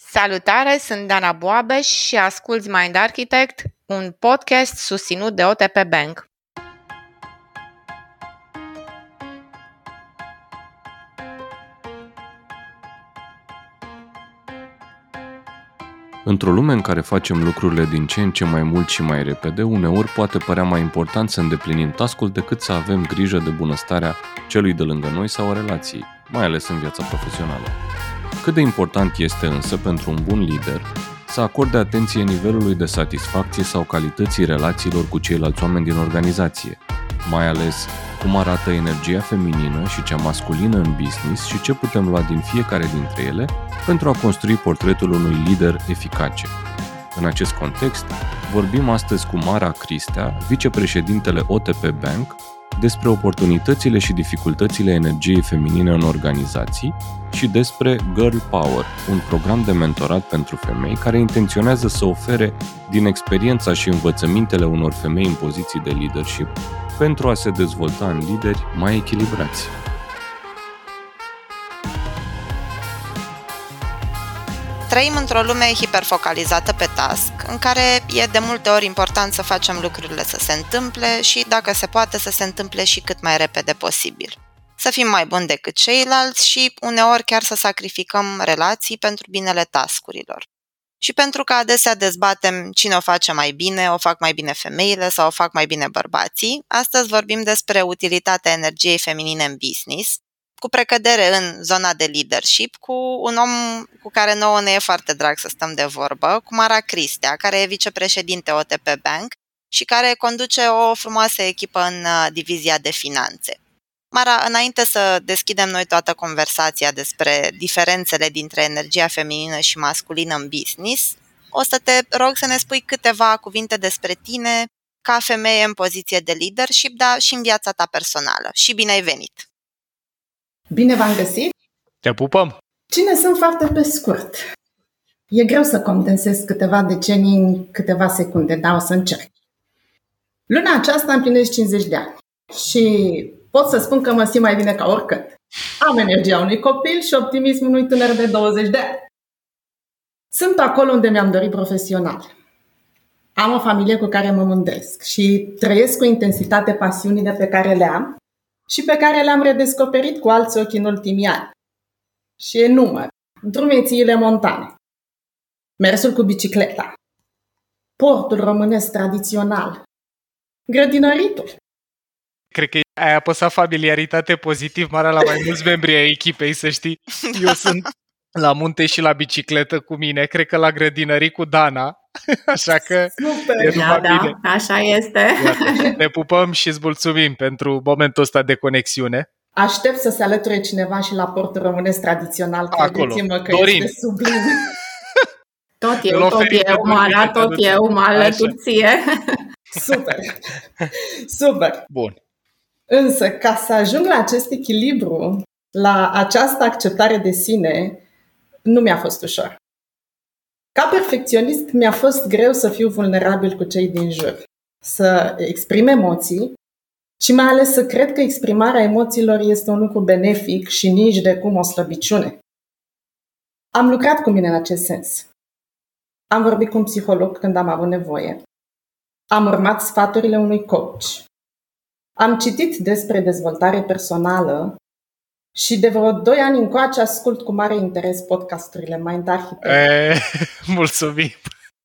Salutare, sunt Dana Boabeș și asculți Mind Architect, un podcast susținut de OTP Bank. Într-o lume în care facem lucrurile din ce în ce mai mult și mai repede, uneori poate părea mai important să îndeplinim tascul decât să avem grijă de bunăstarea celui de lângă noi sau a relației, mai ales în viața profesională. Cât de important este însă pentru un bun lider să acorde atenție nivelului de satisfacție sau calității relațiilor cu ceilalți oameni din organizație, mai ales cum arată energia feminină și cea masculină în business și ce putem lua din fiecare dintre ele pentru a construi portretul unui lider eficace. În acest context, vorbim astăzi cu Mara Cristea, vicepreședintele OTP Bank, despre oportunitățile și dificultățile energiei feminine în organizații și despre Girl Power, un program de mentorat pentru femei care intenționează să ofere din experiența și învățămintele unor femei în poziții de leadership pentru a se dezvolta în lideri mai echilibrați. Trăim într-o lume hiperfocalizată pe task, în care e de multe ori important să facem lucrurile să se întâmple și, dacă se poate, să se întâmple și cât mai repede posibil. Să fim mai buni decât ceilalți și uneori chiar să sacrificăm relații pentru binele tascurilor. Și pentru că adesea dezbatem cine o face mai bine, o fac mai bine femeile sau o fac mai bine bărbații, astăzi vorbim despre utilitatea energiei feminine în business, cu precădere în zona de leadership, cu un om cu care nouă ne e foarte drag să stăm de vorbă, cu Mara Cristea, care e vicepreședinte OTP Bank și care conduce o frumoasă echipă în uh, divizia de finanțe. Mara, înainte să deschidem noi toată conversația despre diferențele dintre energia feminină și masculină în business, o să te rog să ne spui câteva cuvinte despre tine ca femeie în poziție de leadership, dar și în viața ta personală. Și bine ai venit! Bine v-am găsit! Te pupăm! Cine sunt foarte pe scurt? E greu să condensez câteva decenii în câteva secunde, dar o să încerc. Luna aceasta împlinesc 50 de ani și pot să spun că mă simt mai bine ca oricând. Am energia unui copil și optimismul unui tânăr de 20 de ani. Sunt acolo unde mi-am dorit profesional. Am o familie cu care mă mândresc și trăiesc cu intensitate pasiunile pe care le am și pe care le-am redescoperit cu alți ochi în ultimii ani. Și e număr. Drumețiile montane. Mersul cu bicicleta. Portul românesc tradițional. Grădinăritul. Cred că ai apăsat familiaritate pozitiv mare la mai mulți membri ai echipei, să știi. Eu sunt la munte și la bicicletă cu mine, cred că la grădinării cu Dana, așa că Super. e numai da, bine. da, așa este. Iată, ne pupăm și îți mulțumim pentru momentul ăsta de conexiune. Aștept să se alăture cineva și la portul românesc tradițional. Acolo. Credeți-mă că Dorin. este sublim. Tot Îl eu, tot oferim pe eu, Mara, Dorin, tot pentru- eu, mă alătur ție. Super. Super. Bun. Însă, ca să ajung la acest echilibru, la această acceptare de sine, nu mi-a fost ușor. Ca perfecționist, mi-a fost greu să fiu vulnerabil cu cei din jur, să exprim emoții și mai ales să cred că exprimarea emoțiilor este un lucru benefic și nici de cum o slăbiciune. Am lucrat cu mine în acest sens. Am vorbit cu un psiholog când am avut nevoie. Am urmat sfaturile unui coach. Am citit despre dezvoltare personală și de vreo 2 ani încoace ascult cu mare interes podcasturile Mind Architect. E, mulțumim.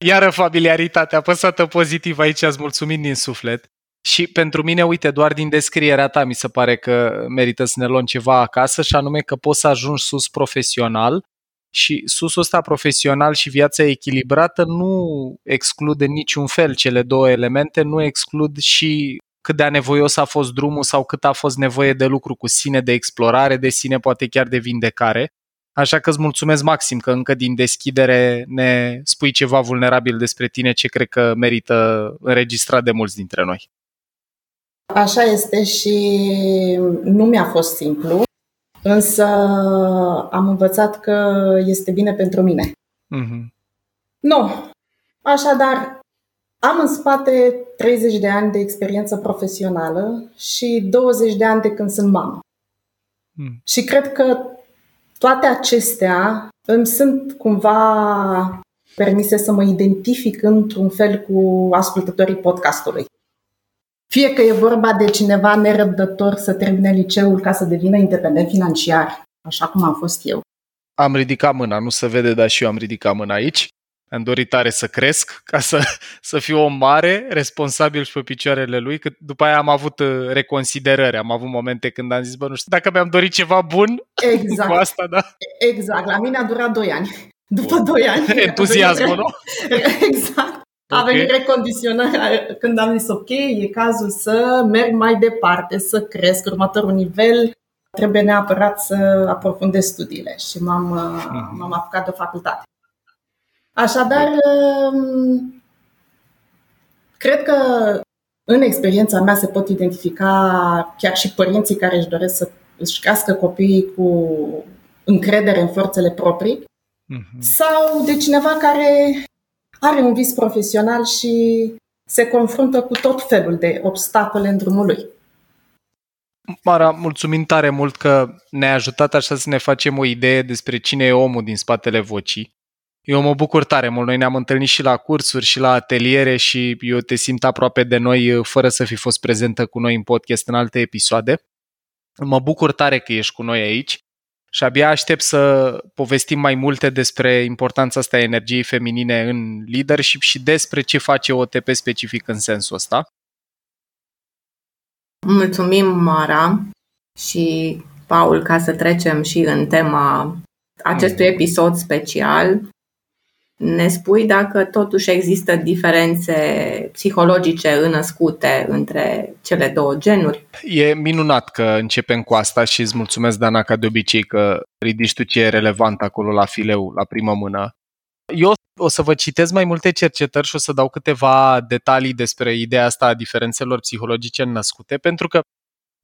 Iară familiaritatea apăsată pozitiv aici, îți mulțumim din suflet. Și pentru mine, uite, doar din descrierea ta mi se pare că merită să ne luăm ceva acasă și anume că poți să ajungi sus profesional și susul ăsta profesional și viața echilibrată nu exclude niciun fel cele două elemente, nu exclud și cât de anevoios a fost drumul sau cât a fost nevoie de lucru cu sine, de explorare de sine, poate chiar de vindecare. Așa că îți mulțumesc maxim că încă din deschidere ne spui ceva vulnerabil despre tine ce cred că merită înregistrat de mulți dintre noi. Așa este și nu mi-a fost simplu, însă am învățat că este bine pentru mine. Mm-hmm. Nu. Așadar, am în spate 30 de ani de experiență profesională și 20 de ani de când sunt mamă. Mm. Și cred că toate acestea îmi sunt cumva permise să mă identific într-un fel cu ascultătorii podcastului. Fie că e vorba de cineva nerăbdător să termine liceul ca să devină independent financiar, așa cum am fost eu. Am ridicat mâna, nu se vede, dar și eu am ridicat mâna aici. Am dorit tare să cresc, ca să, să fiu om mare, responsabil și pe picioarele lui, că după aia am avut uh, reconsiderări, am avut momente când am zis, bă, nu știu, dacă mi-am dorit ceva bun Exact. cu asta, da? Exact. La mine a durat 2 ani. După 2 ani. Entuziasmul, nu? Exact. A Ok. venit recondiționarea când am zis ok, e cazul să merg mai departe, să cresc următorul nivel, trebuie neapărat să aprofundez studiile și m-am, uh, Mhm. m-am apucat de o facultate. Așadar, um, cred că în experiența mea se pot identifica chiar și părinții care își doresc să își crească copiii cu încredere în forțele proprii Mhm. sau de cineva care are un vis profesional și se confruntă cu tot felul de obstacole în drumul lui. Mara, mulțumim tare mult că ne-ai ajutat așa să ne facem o idee despre cine e omul din spatele vocii. Eu mă bucur tare mult. Noi ne-am întâlnit și la cursuri și la ateliere și eu te simt aproape de noi fără să fi fost prezentă cu noi în podcast în alte episoade. Mă bucur tare că ești cu noi aici și abia aștept să povestim mai multe despre importanța asta a energiei feminine în leadership și despre ce face OTP specific în sensul ăsta. Mulțumim, Mara și Paul, ca să trecem și în tema acestui episod special. Ne spui dacă totuși există diferențe psihologice înăscute între cele două genuri? E minunat că începem cu asta și îți mulțumesc, Dana, ca de obicei că ridici tu ce e relevant acolo la fileu, la primă mână. Eu o să vă citesc mai multe cercetări și o să dau câteva detalii despre ideea asta a diferențelor psihologice născute, pentru că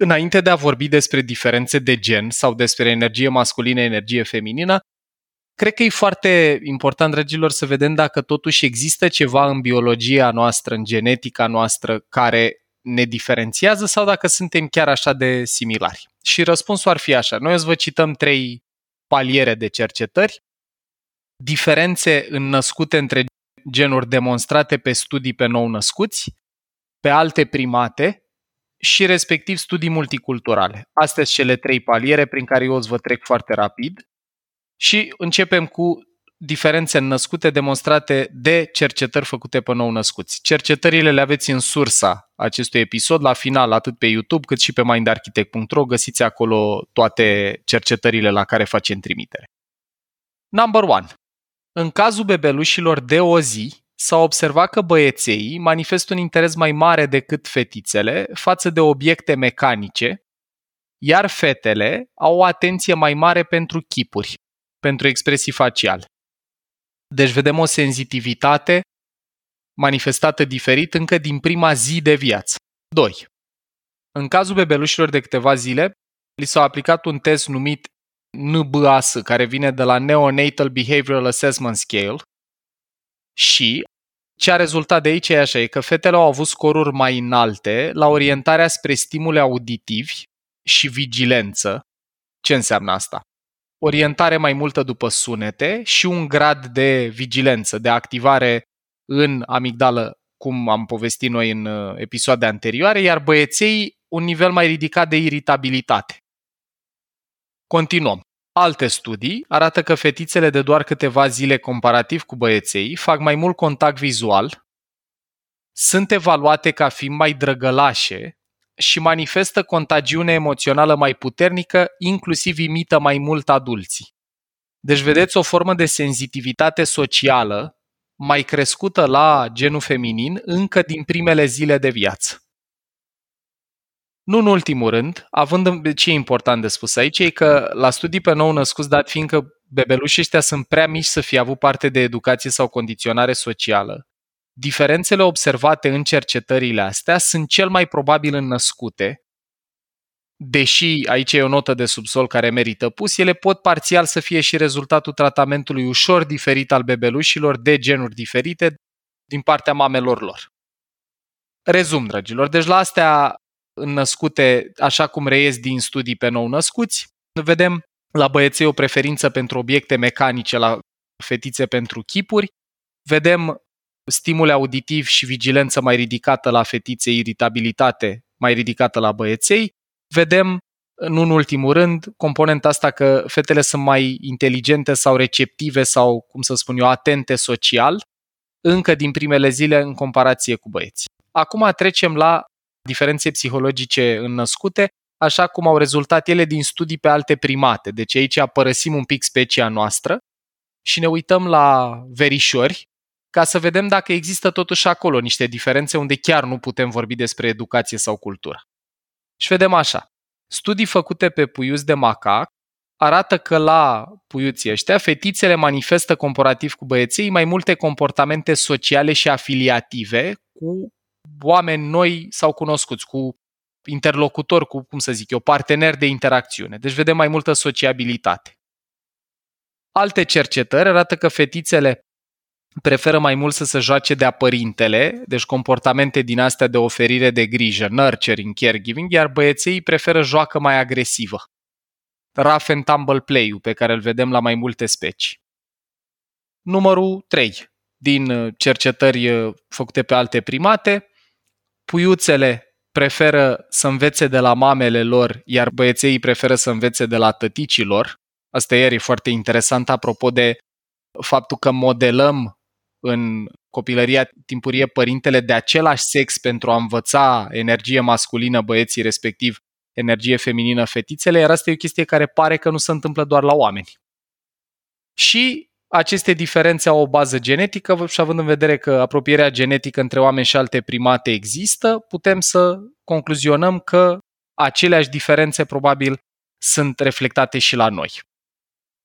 înainte de a vorbi despre diferențe de gen sau despre energie masculină, energie feminină, cred că e foarte important, dragilor, să vedem dacă totuși există ceva în biologia noastră, în genetica noastră, care ne diferențiază sau dacă suntem chiar așa de similari. Și răspunsul ar fi așa. Noi o să vă cităm trei paliere de cercetări, diferențe în născute între genuri demonstrate pe studii pe nou născuți, pe alte primate și respectiv studii multiculturale. Astea sunt cele trei paliere prin care eu o să vă trec foarte rapid și începem cu diferențe născute demonstrate de cercetări făcute pe nou născuți. Cercetările le aveți în sursa acestui episod, la final, atât pe YouTube cât și pe mindarchitect.ro, găsiți acolo toate cercetările la care facem trimitere. Number one. În cazul bebelușilor de o zi, s-a observat că băieței manifestă un interes mai mare decât fetițele față de obiecte mecanice, iar fetele au o atenție mai mare pentru chipuri, pentru expresii faciale. Deci vedem o senzitivitate manifestată diferit încă din prima zi de viață. 2. În cazul bebelușilor de câteva zile, li s-a aplicat un test numit NBAS, care vine de la Neonatal Behavioral Assessment Scale și ce a rezultat de aici e așa, e că fetele au avut scoruri mai înalte la orientarea spre stimule auditivi și vigilență. Ce înseamnă asta? Orientare mai multă după sunete și un grad de vigilență, de activare în amigdală, cum am povestit noi în uh, episoade anterioare, iar băieței un nivel mai ridicat de iritabilitate. Continuăm. Alte studii arată că fetițele de doar câteva zile comparativ cu băieței fac mai mult contact vizual, sunt evaluate ca fiind mai drăgălașe și manifestă contagiune emoțională mai puternică, inclusiv imită mai mult adulții. Deci vedeți o formă de senzitivitate socială mai crescută la genul feminin încă din primele zile de viață. Nu în ultimul rând, având în ce e important de spus aici, e că la studii pe nou născuți, dat fiindcă bebelușii ăștia sunt prea mici să fie avut parte de educație sau condiționare socială, diferențele observate în cercetările astea sunt cel mai probabil în născute, deși aici e o notă de subsol care merită pus, ele pot parțial să fie și rezultatul tratamentului ușor diferit al bebelușilor de genuri diferite din partea mamelor lor. Rezum, dragilor, deci la astea născute, așa cum reies din studii pe nou născuți, vedem la băieței o preferință pentru obiecte mecanice, la fetițe pentru chipuri. Vedem stimule auditiv și vigilență mai ridicată la fetițe, iritabilitate mai ridicată la băieței. Vedem, nu în ultimul rând, componenta asta că fetele sunt mai inteligente sau receptive sau, cum să spun eu, atente social, încă din primele zile în comparație cu băieții. Acum trecem la diferențe psihologice înnăscute, așa cum au rezultat ele din studii pe alte primate. Deci aici părăsim un pic specia noastră și ne uităm la verișori ca să vedem dacă există totuși acolo niște diferențe unde chiar nu putem vorbi despre educație sau cultură. Și vedem așa. Studii făcute pe puiuți de macac arată că la puiuții ăștia fetițele manifestă comparativ cu băieții mai multe comportamente sociale și afiliative cu oameni noi sau cunoscuți, cu interlocutori, cu, cum să zic eu, parteneri de interacțiune. Deci vedem mai multă sociabilitate. Alte cercetări arată că fetițele preferă mai mult să se joace de-a părintele, deci comportamente din astea de oferire de grijă, nurturing, caregiving, iar băieții preferă joacă mai agresivă. Rough and tumble play-ul pe care îl vedem la mai multe specii. Numărul 3. Din cercetări făcute pe alte primate, puiuțele preferă să învețe de la mamele lor, iar băieței preferă să învețe de la tăticii lor. Asta iar e foarte interesant apropo de faptul că modelăm în copilăria timpurie părintele de același sex pentru a învăța energie masculină băieții, respectiv energie feminină fetițele, iar asta e o chestie care pare că nu se întâmplă doar la oameni. Și aceste diferențe au o bază genetică și având în vedere că apropierea genetică între oameni și alte primate există, putem să concluzionăm că aceleași diferențe probabil sunt reflectate și la noi.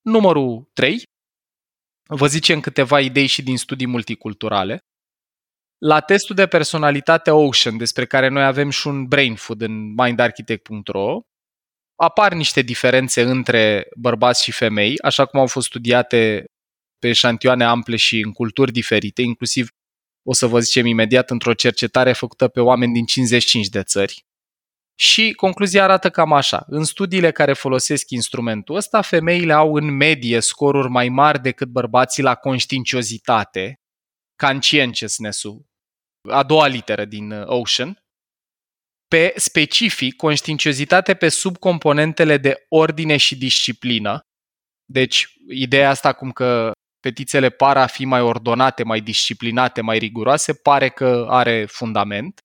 Numărul 3. Vă zicem câteva idei și din studii multiculturale. La testul de personalitate Ocean, despre care noi avem și un brain food în mindarchitect.ro, apar niște diferențe între bărbați și femei, așa cum au fost studiate pe șantioane ample și în culturi diferite, inclusiv o să vă zicem imediat într-o cercetare făcută pe oameni din 55 de țări. Și concluzia arată cam așa. În studiile care folosesc instrumentul ăsta, femeile au în medie scoruri mai mari decât bărbații la conștiinciozitate, conscientiousness-ul, a doua literă din uh, Ocean, pe specific conștiinciozitate pe subcomponentele de ordine și disciplină. Deci, ideea asta cum că fetițele par a fi mai ordonate, mai disciplinate, mai riguroase, pare că are fundament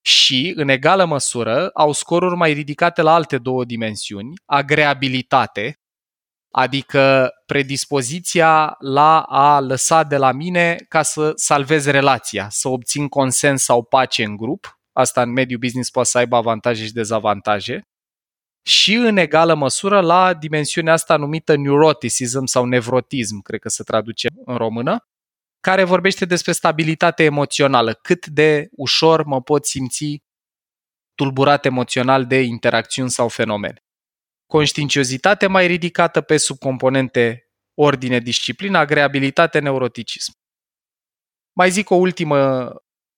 și, în egală măsură, au scoruri mai ridicate la alte două dimensiuni, agreabilitate, adică predispoziția la a lăsa de la mine ca să salvez relația, să obțin consens sau pace în grup. Asta în mediul business poate să aibă avantaje și dezavantaje și în egală măsură la dimensiunea asta numită neuroticism sau nevrotism, cred că se traduce în română, care vorbește despre stabilitate emoțională, cât de ușor mă pot simți tulburat emoțional de interacțiuni sau fenomene. Conștiinciozitate mai ridicată pe subcomponente ordine, disciplină, agreabilitate, neuroticism. Mai zic o ultimă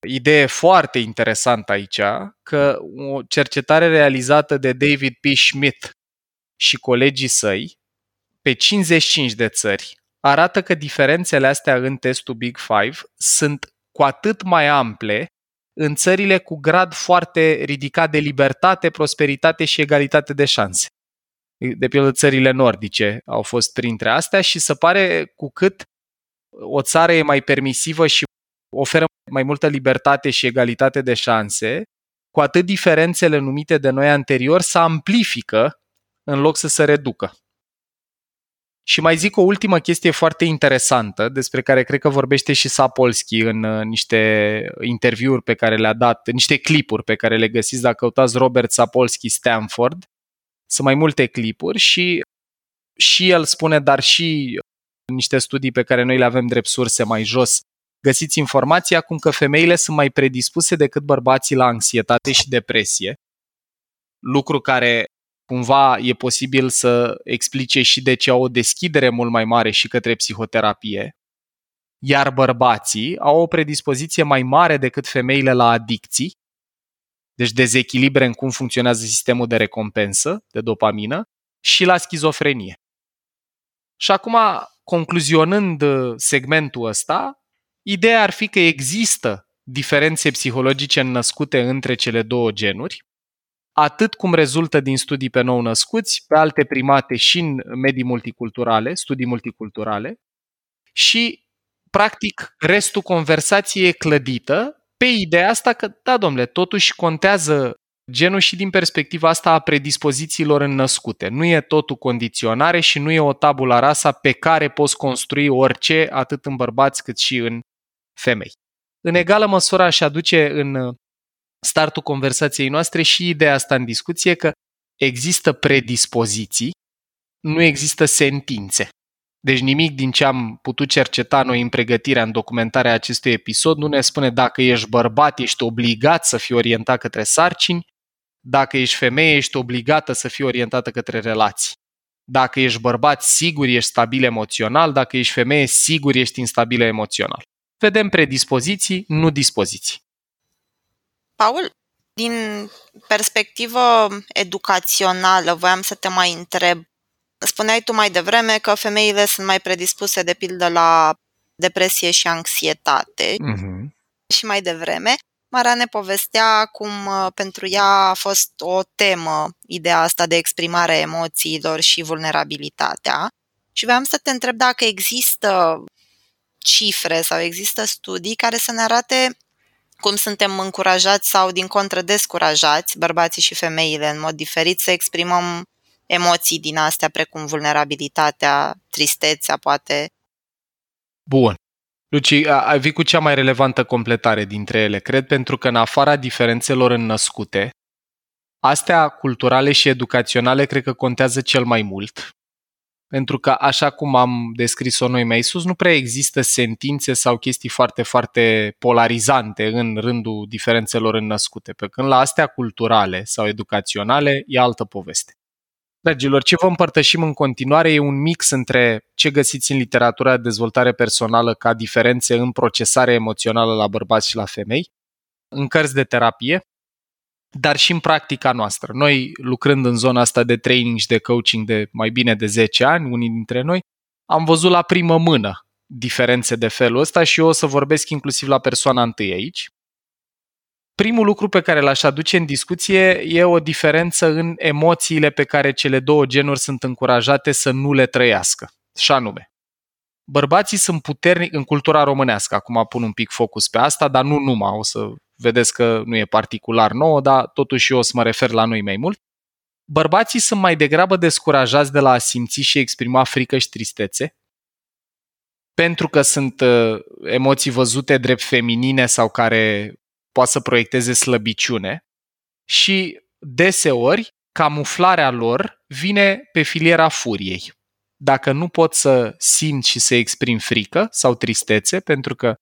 idee foarte interesantă aici, că o cercetare realizată de David P. Schmidt și colegii săi pe 55 de țări arată că diferențele astea în testul Big Five sunt cu atât mai ample în țările cu grad foarte ridicat de libertate, prosperitate și egalitate de șanse. De pildă, țările nordice au fost printre astea și se pare cu cât o țară e mai permisivă și oferă mai multă libertate și egalitate de șanse, cu atât diferențele numite de noi anterior se amplifică în loc să se reducă. Și mai zic o ultimă chestie foarte interesantă, despre care cred că vorbește și Sapolsky în uh, niște interviuri pe care le-a dat, niște clipuri pe care le găsiți dacă căutați Robert Sapolsky Stanford. Sunt mai multe clipuri și și el spune, dar și niște studii pe care noi le avem drept surse mai jos, găsiți informația acum că femeile sunt mai predispuse decât bărbații la anxietate și depresie, lucru care cumva e posibil să explice și de ce au o deschidere mult mai mare și către psihoterapie, iar bărbații au o predispoziție mai mare decât femeile la adicții, deci dezechilibre în cum funcționează sistemul de recompensă, de dopamină, și la schizofrenie. Și acum, concluzionând uh, segmentul ăsta, ideea ar fi că există diferențe psihologice născute între cele două genuri, atât cum rezultă din studii pe nou născuți, pe alte primate și în medii multiculturale, studii multiculturale, și, practic, restul conversației e clădită pe ideea asta că, da, domnule, totuși contează genul și din perspectiva asta a predispozițiilor înnăscute. Nu e totul condiționare și nu e o tabula rasa pe care poți construi orice, atât în bărbați cât și în femei. În egală măsură aș aduce în startul conversației noastre și ideea asta în discuție că există predispoziții, nu există sentințe. Deci nimic din ce am putut cerceta noi în pregătirea, în documentarea acestui episod, nu ne spune dacă ești bărbat, ești obligat să fii orientat către sarcini, dacă ești femeie, ești obligată să fii orientată către relații. Dacă ești bărbat, sigur ești stabil emoțional, dacă ești femeie, sigur ești instabilă emoțional. Vedem predispoziții, nu dispoziții. Paul, din perspectivă educațională, voiam să te mai întreb. Spuneai tu mai devreme că femeile sunt mai predispuse, de pildă, la depresie și anxietate. Mm-hmm. Și mai devreme, Mara ne povestea cum uh, pentru ea a fost o temă ideea asta de exprimare a emoțiilor și vulnerabilitatea. Și vreau să te întreb dacă există cifre sau există studii care să ne arate cum suntem încurajați sau din contră descurajați, bărbații și femeile în mod diferit, să exprimăm emoții din astea precum vulnerabilitatea, tristețea, poate. Bun. Luci, ai vii cu cea mai relevantă completare dintre ele, cred, pentru că în afara diferențelor înnăscute, astea culturale și educaționale cred că contează cel mai mult. Pentru că, așa cum am descris-o noi mai sus, nu prea există sentințe sau chestii foarte, foarte polarizante în rândul diferențelor înnăscute. Pe când la astea culturale sau educaționale e altă poveste. Dragilor, ce vă împărtășim în continuare e un mix între ce găsiți în literatura de dezvoltare personală ca diferențe în procesare emoțională la bărbați și la femei, în cărți de terapie, dar și în practica noastră. Noi, lucrând în zona asta de training și de coaching de mai bine de 10 ani, unii dintre noi, am văzut la primă mână diferențe de felul ăsta și eu o să vorbesc inclusiv la persoana întâi aici. Primul lucru pe care l-aș aduce în discuție e o diferență în emoțiile pe care cele două genuri sunt încurajate să nu le trăiască. Și anume, bărbații sunt puternici în cultura românească, acum pun un pic focus pe asta, dar nu numai, o să vedeți că nu e particular nouă, dar totuși eu o să mă refer la noi mai mult. Bărbații sunt mai degrabă descurajați de la a simți și exprima frică și tristețe, pentru că sunt uh, emoții văzute drept feminine sau care poate să proiecteze slăbiciune și deseori camuflarea lor vine pe filiera furiei. Dacă nu pot să simt și să exprim frică sau tristețe, pentru că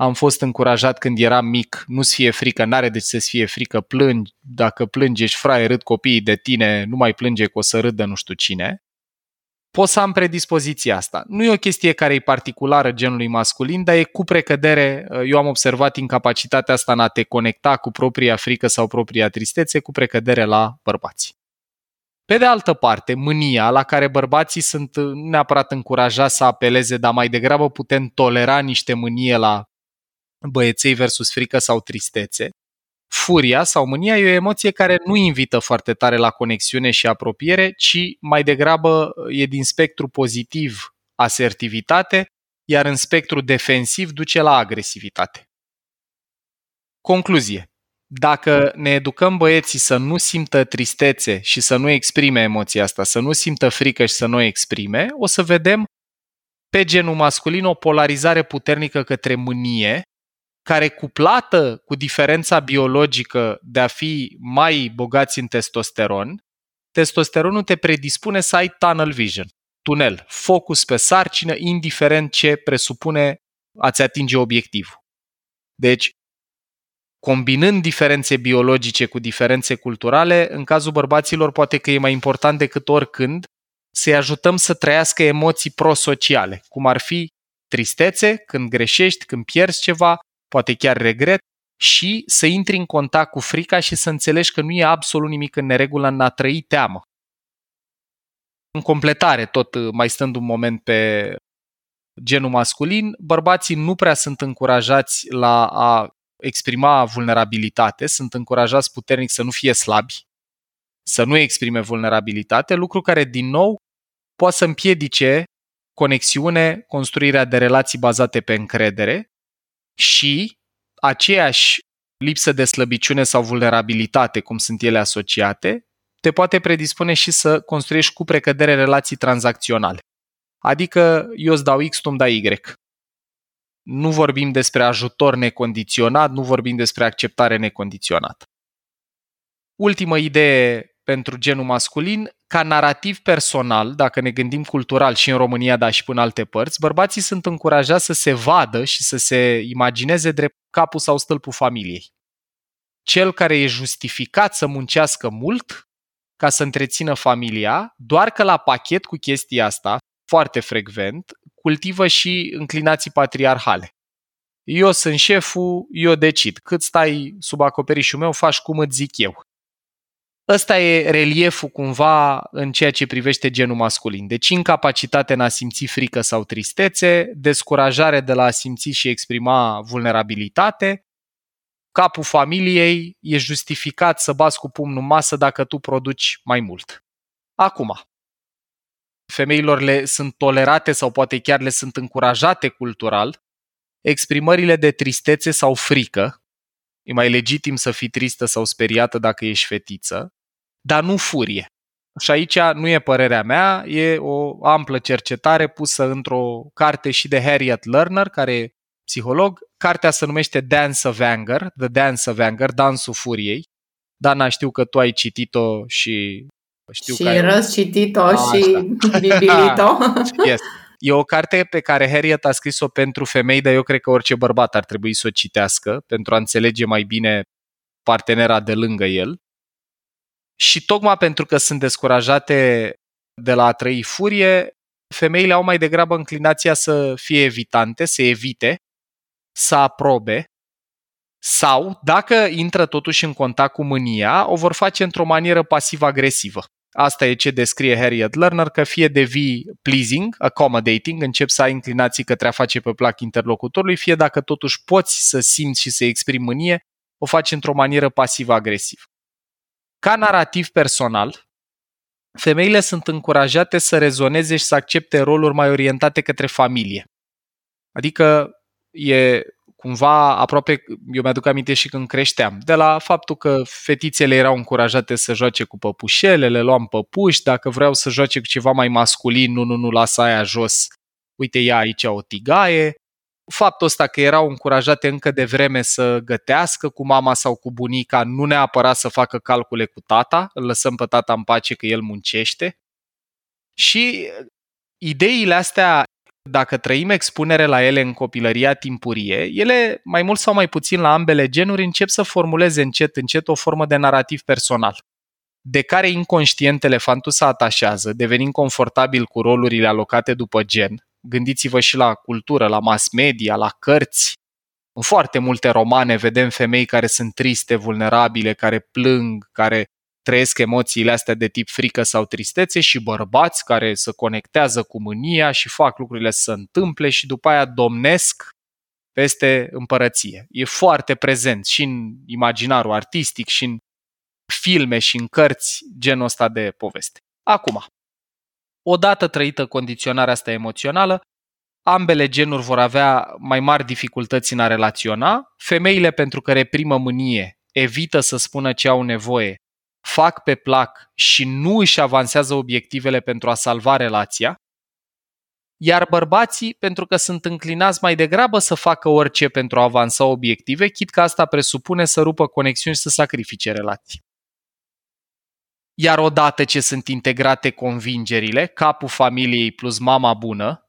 am fost încurajat când eram mic, nu-ți fie frică, n-are de ce să-ți fie frică, plângi, dacă plângi, ești fraie, râd copiii de tine, nu mai plânge că o să râdă nu știu cine. Pot să am predispoziția asta. Nu e o chestie care e particulară genului masculin, dar e cu precădere, eu am observat incapacitatea asta în a te conecta cu propria frică sau propria tristețe cu precădere la bărbați. Pe de altă parte, mânia, la care bărbații sunt neapărat încurajați să apeleze, dar mai degrabă putem tolera niște mânie la băieței versus frică sau tristețe, Furia sau mânia e o emoție care nu invită foarte tare la conexiune și apropiere, ci mai degrabă e din spectru pozitiv asertivitate, iar în spectru defensiv duce la agresivitate. Concluzie. Dacă ne educăm băieții să nu simtă tristețe și să nu exprime emoția asta, să nu simtă frică și să nu o exprime, o să vedem pe genul masculin o polarizare puternică către mânie care cuplată cu diferența biologică de a fi mai bogați în testosteron, testosteronul te predispune să ai tunnel vision, tunel, focus pe sarcină, indiferent ce presupune a-ți atinge obiectivul. Deci, combinând diferențe biologice cu diferențe culturale, în cazul bărbaților poate că e mai important decât oricând să-i ajutăm să trăiască emoții prosociale, cum ar fi tristețe când greșești, când pierzi ceva, poate chiar regret, și să intri în contact cu frica și să înțelegi că nu e absolut nimic în neregulă în a trăi teamă. în completare, tot mai stând un moment pe genul masculin, bărbații nu prea sunt încurajați la a exprima vulnerabilitate, sunt încurajați puternic să nu fie slabi, să nu exprime vulnerabilitate, lucru care, din nou, poate să împiedice conexiune, construirea de relații bazate pe încredere și aceeași lipsă de slăbiciune sau vulnerabilitate, cum sunt ele asociate, te poate predispune și să construiești cu precădere relații tranzacționale. Adică eu îți dau X, tu îmi dai Y. Nu vorbim despre ajutor necondiționat, nu vorbim despre acceptare necondiționată. Ultimă idee pentru genul masculin, ca narativ personal, dacă ne gândim cultural și în România, dar și până alte părți, bărbații sunt încurajați să se vadă și să se imagineze drept capul sau stâlpul familiei. Cel care e justificat să muncească mult ca să întrețină familia, doar că la pachet cu chestia asta, foarte frecvent, cultivă și înclinații patriarhale. Eu sunt șeful, eu decid. Cât stai sub acoperișul meu, faci cum îți zic eu. Ăsta e relieful cumva în ceea ce privește genul masculin. Deci incapacitate în a simți frică sau tristețe, descurajare de la a simți și exprima vulnerabilitate, capul familiei e justificat să bați cu pumnul în masă dacă tu produci mai mult. Acum, femeilor le sunt tolerate sau poate chiar le sunt încurajate cultural exprimările de tristețe sau frică, e mai legitim să fii tristă sau speriată dacă ești fetiță, dar nu furie. Și aici nu e părerea mea, e o amplă cercetare pusă într-o carte și de Harriet Lerner, care e psiholog. Cartea se numește Dance of Anger, The Dance of Anger, Dansul Furiei. Dana, știu că tu ai citit-o și știu și că ai... răscitit-o A, și bibilit-o. yes. E o carte pe care Harriet a scris-o pentru femei, dar eu cred că orice bărbat ar trebui să o citească pentru a înțelege mai bine partenera de lângă el. Și tocmai pentru că sunt descurajate de la a trăi furie, femeile au mai degrabă înclinația să fie evitante, să evite, să aprobe, sau, dacă intră totuși în contact cu mânia, o vor face într-o manieră pasiv-agresivă. Asta e ce descrie Harriet Lerner, că fie devii pleasing, accommodating, încep să ai inclinații către a face pe plac interlocutorului, fie dacă totuși poți să simți și să exprimi mânie, o faci într-o manieră pasiv-agresivă. Ca narativ personal, femeile sunt încurajate să rezoneze și să accepte roluri mai orientate către familie. Adică e cumva aproape, eu mi-aduc aminte și când creșteam, de la faptul că fetițele erau încurajate să joace cu păpușele, le luam păpuși, dacă vreau să joace cu ceva mai masculin, nu, nu, nu, lasă aia jos, uite, ia aici o tigaie. Faptul ăsta că erau încurajate încă de vreme să gătească cu mama sau cu bunica, nu neapărat să facă calcule cu tata, îl lăsăm pe tata în pace că el muncește. Și ideile astea dacă trăim expunere la ele în copilăria timpurie, ele, mai mult sau mai puțin la ambele genuri, încep să formuleze încet, încet o formă de narativ personal, de care inconștient elefantul se atașează, devenind confortabil cu rolurile alocate după gen. Gândiți-vă și la cultură, la mass media, la cărți. În foarte multe romane vedem femei care sunt triste, vulnerabile, care plâng, care trăiesc emoțiile astea de tip frică sau tristețe și bărbați care se conectează cu mânia și fac lucrurile să se întâmple și după aia domnesc peste împărăție. E foarte prezent și în imaginarul artistic și în filme și în cărți genul ăsta de poveste. Acum, odată trăită condiționarea asta emoțională, ambele genuri vor avea mai mari dificultăți în a relaționa. Femeile, pentru că reprimă mânie, evită să spună ce au nevoie fac pe plac și nu își avansează obiectivele pentru a salva relația, iar bărbații, pentru că sunt înclinați mai degrabă să facă orice pentru a avansa obiective, chit că asta presupune să rupă conexiuni și să sacrifice relații. Iar odată ce sunt integrate convingerile, capul familiei plus mama bună,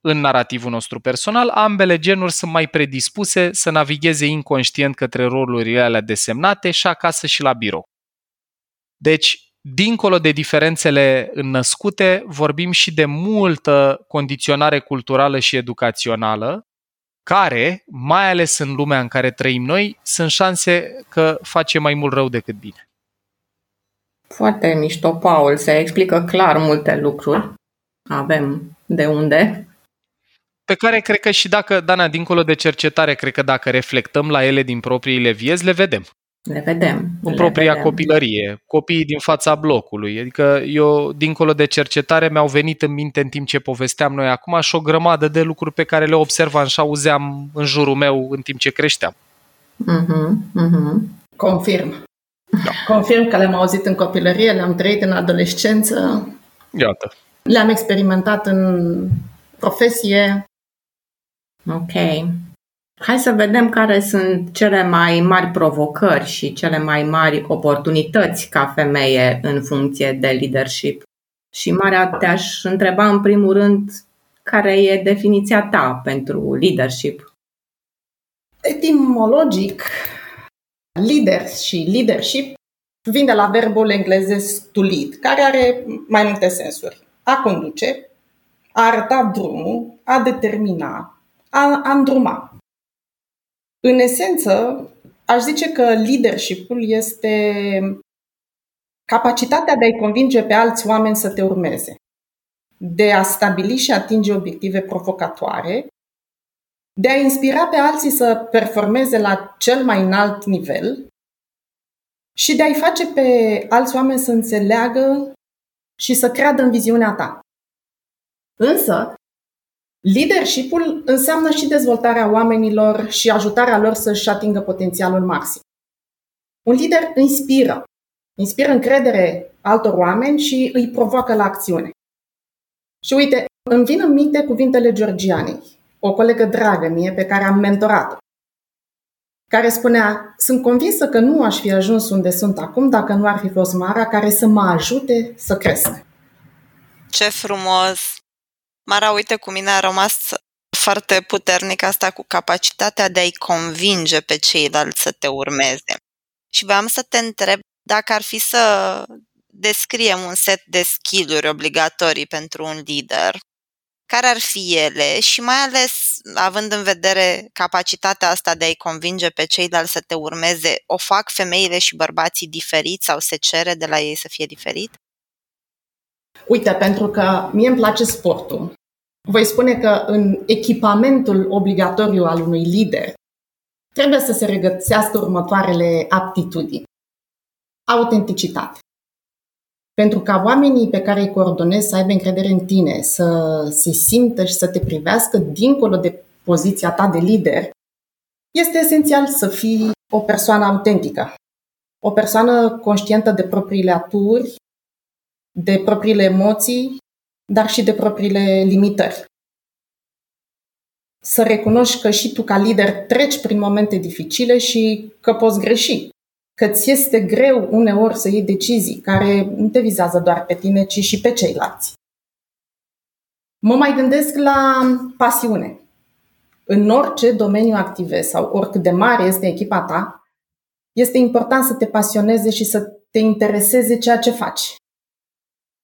în narativul nostru personal, ambele genuri sunt mai predispuse să navigheze inconștient către rolurile alea desemnate și acasă și la birou. Deci, dincolo de diferențele înnăscute, vorbim și de multă condiționare culturală și educațională, care, mai ales în lumea în care trăim noi, sunt șanse că face mai mult rău decât bine. Foarte mișto, Paul. Se explică clar multe lucruri. Avem de unde. Pe care cred că și dacă, Dana, dincolo de cercetare, cred că dacă reflectăm la ele din propriile vieți, le vedem. Le vedem. În le propria vedem. copilărie, copiii din fața blocului. Adică eu, dincolo de cercetare, mi-au venit în minte în timp ce povesteam noi acum și o grămadă de lucruri pe care le observam și auzeam în jurul meu în timp ce creșteam. Mhm, mhm. Confirm. Confirm că le-am auzit în copilărie, le-am trăit în adolescență, Iată. le-am experimentat în profesie. Ok. Hai să vedem care sunt cele mai mari provocări și cele mai mari oportunități ca femeie în funcție de leadership. Și Maria, te-aș întreba în primul rând care e definiția ta pentru leadership. Etimologic, leader și leadership vin de la verbul englezesc to lead, care are mai multe sensuri. A conduce, a arăta drumul, a determina, a, a îndruma. În esență, aș zice că leadership-ul este capacitatea de a-i convinge pe alți oameni să te urmeze, de a stabili și atinge obiective provocatoare, de a inspira pe alții să performeze la cel mai înalt nivel și de a-i face pe alți oameni să înțeleagă și să creadă în viziunea ta. Însă, leadership-ul înseamnă și dezvoltarea oamenilor și ajutarea lor să-și atingă potențialul maxim. Un lider inspiră, inspiră încredere altor oameni și îi provoacă la acțiune. Și uite, îmi vin în minte cuvintele Georgianei, o colegă dragă mie pe care am mentorat-o, care spunea, sunt convinsă că nu aș fi ajuns unde sunt acum dacă nu ar fi fost Mara care să mă ajute să cresc. Ce frumos! Mara, uite, cu mine a rămas foarte puternic asta cu capacitatea de a-i convinge pe ceilalți să te urmeze. Și voiam să te întreb dacă ar fi să descriem un set de skill-uri obligatorii pentru un lider, care ar fi ele și mai ales având în vedere capacitatea asta de a-i convinge pe ceilalți să te urmeze, o fac femeile și bărbații diferiți sau se cere de la ei să fie diferit? Uite, pentru că mie îmi place sportul, voi spune că în echipamentul obligatoriu al unui lider trebuie să se regăsească următoarele aptitudini. Autenticitate. Pentru ca oamenii pe care îi coordonezi să aibă încredere în tine, să se simtă și să te privească dincolo de poziția ta de lider, este esențial să fii o persoană autentică. O persoană conștientă de propriile aturi, de propriile emoții, dar și de propriile limitări. Să recunoști că și tu, ca lider, treci prin momente dificile și că poți greși. Că ți este greu uneori să iei decizii care nu te vizează doar pe tine, ci și pe ceilalți. Mă mai gândesc la pasiune. În orice domeniu activezi sau oricât de mare este echipa ta, este important să te pasioneze și să te intereseze ceea ce faci.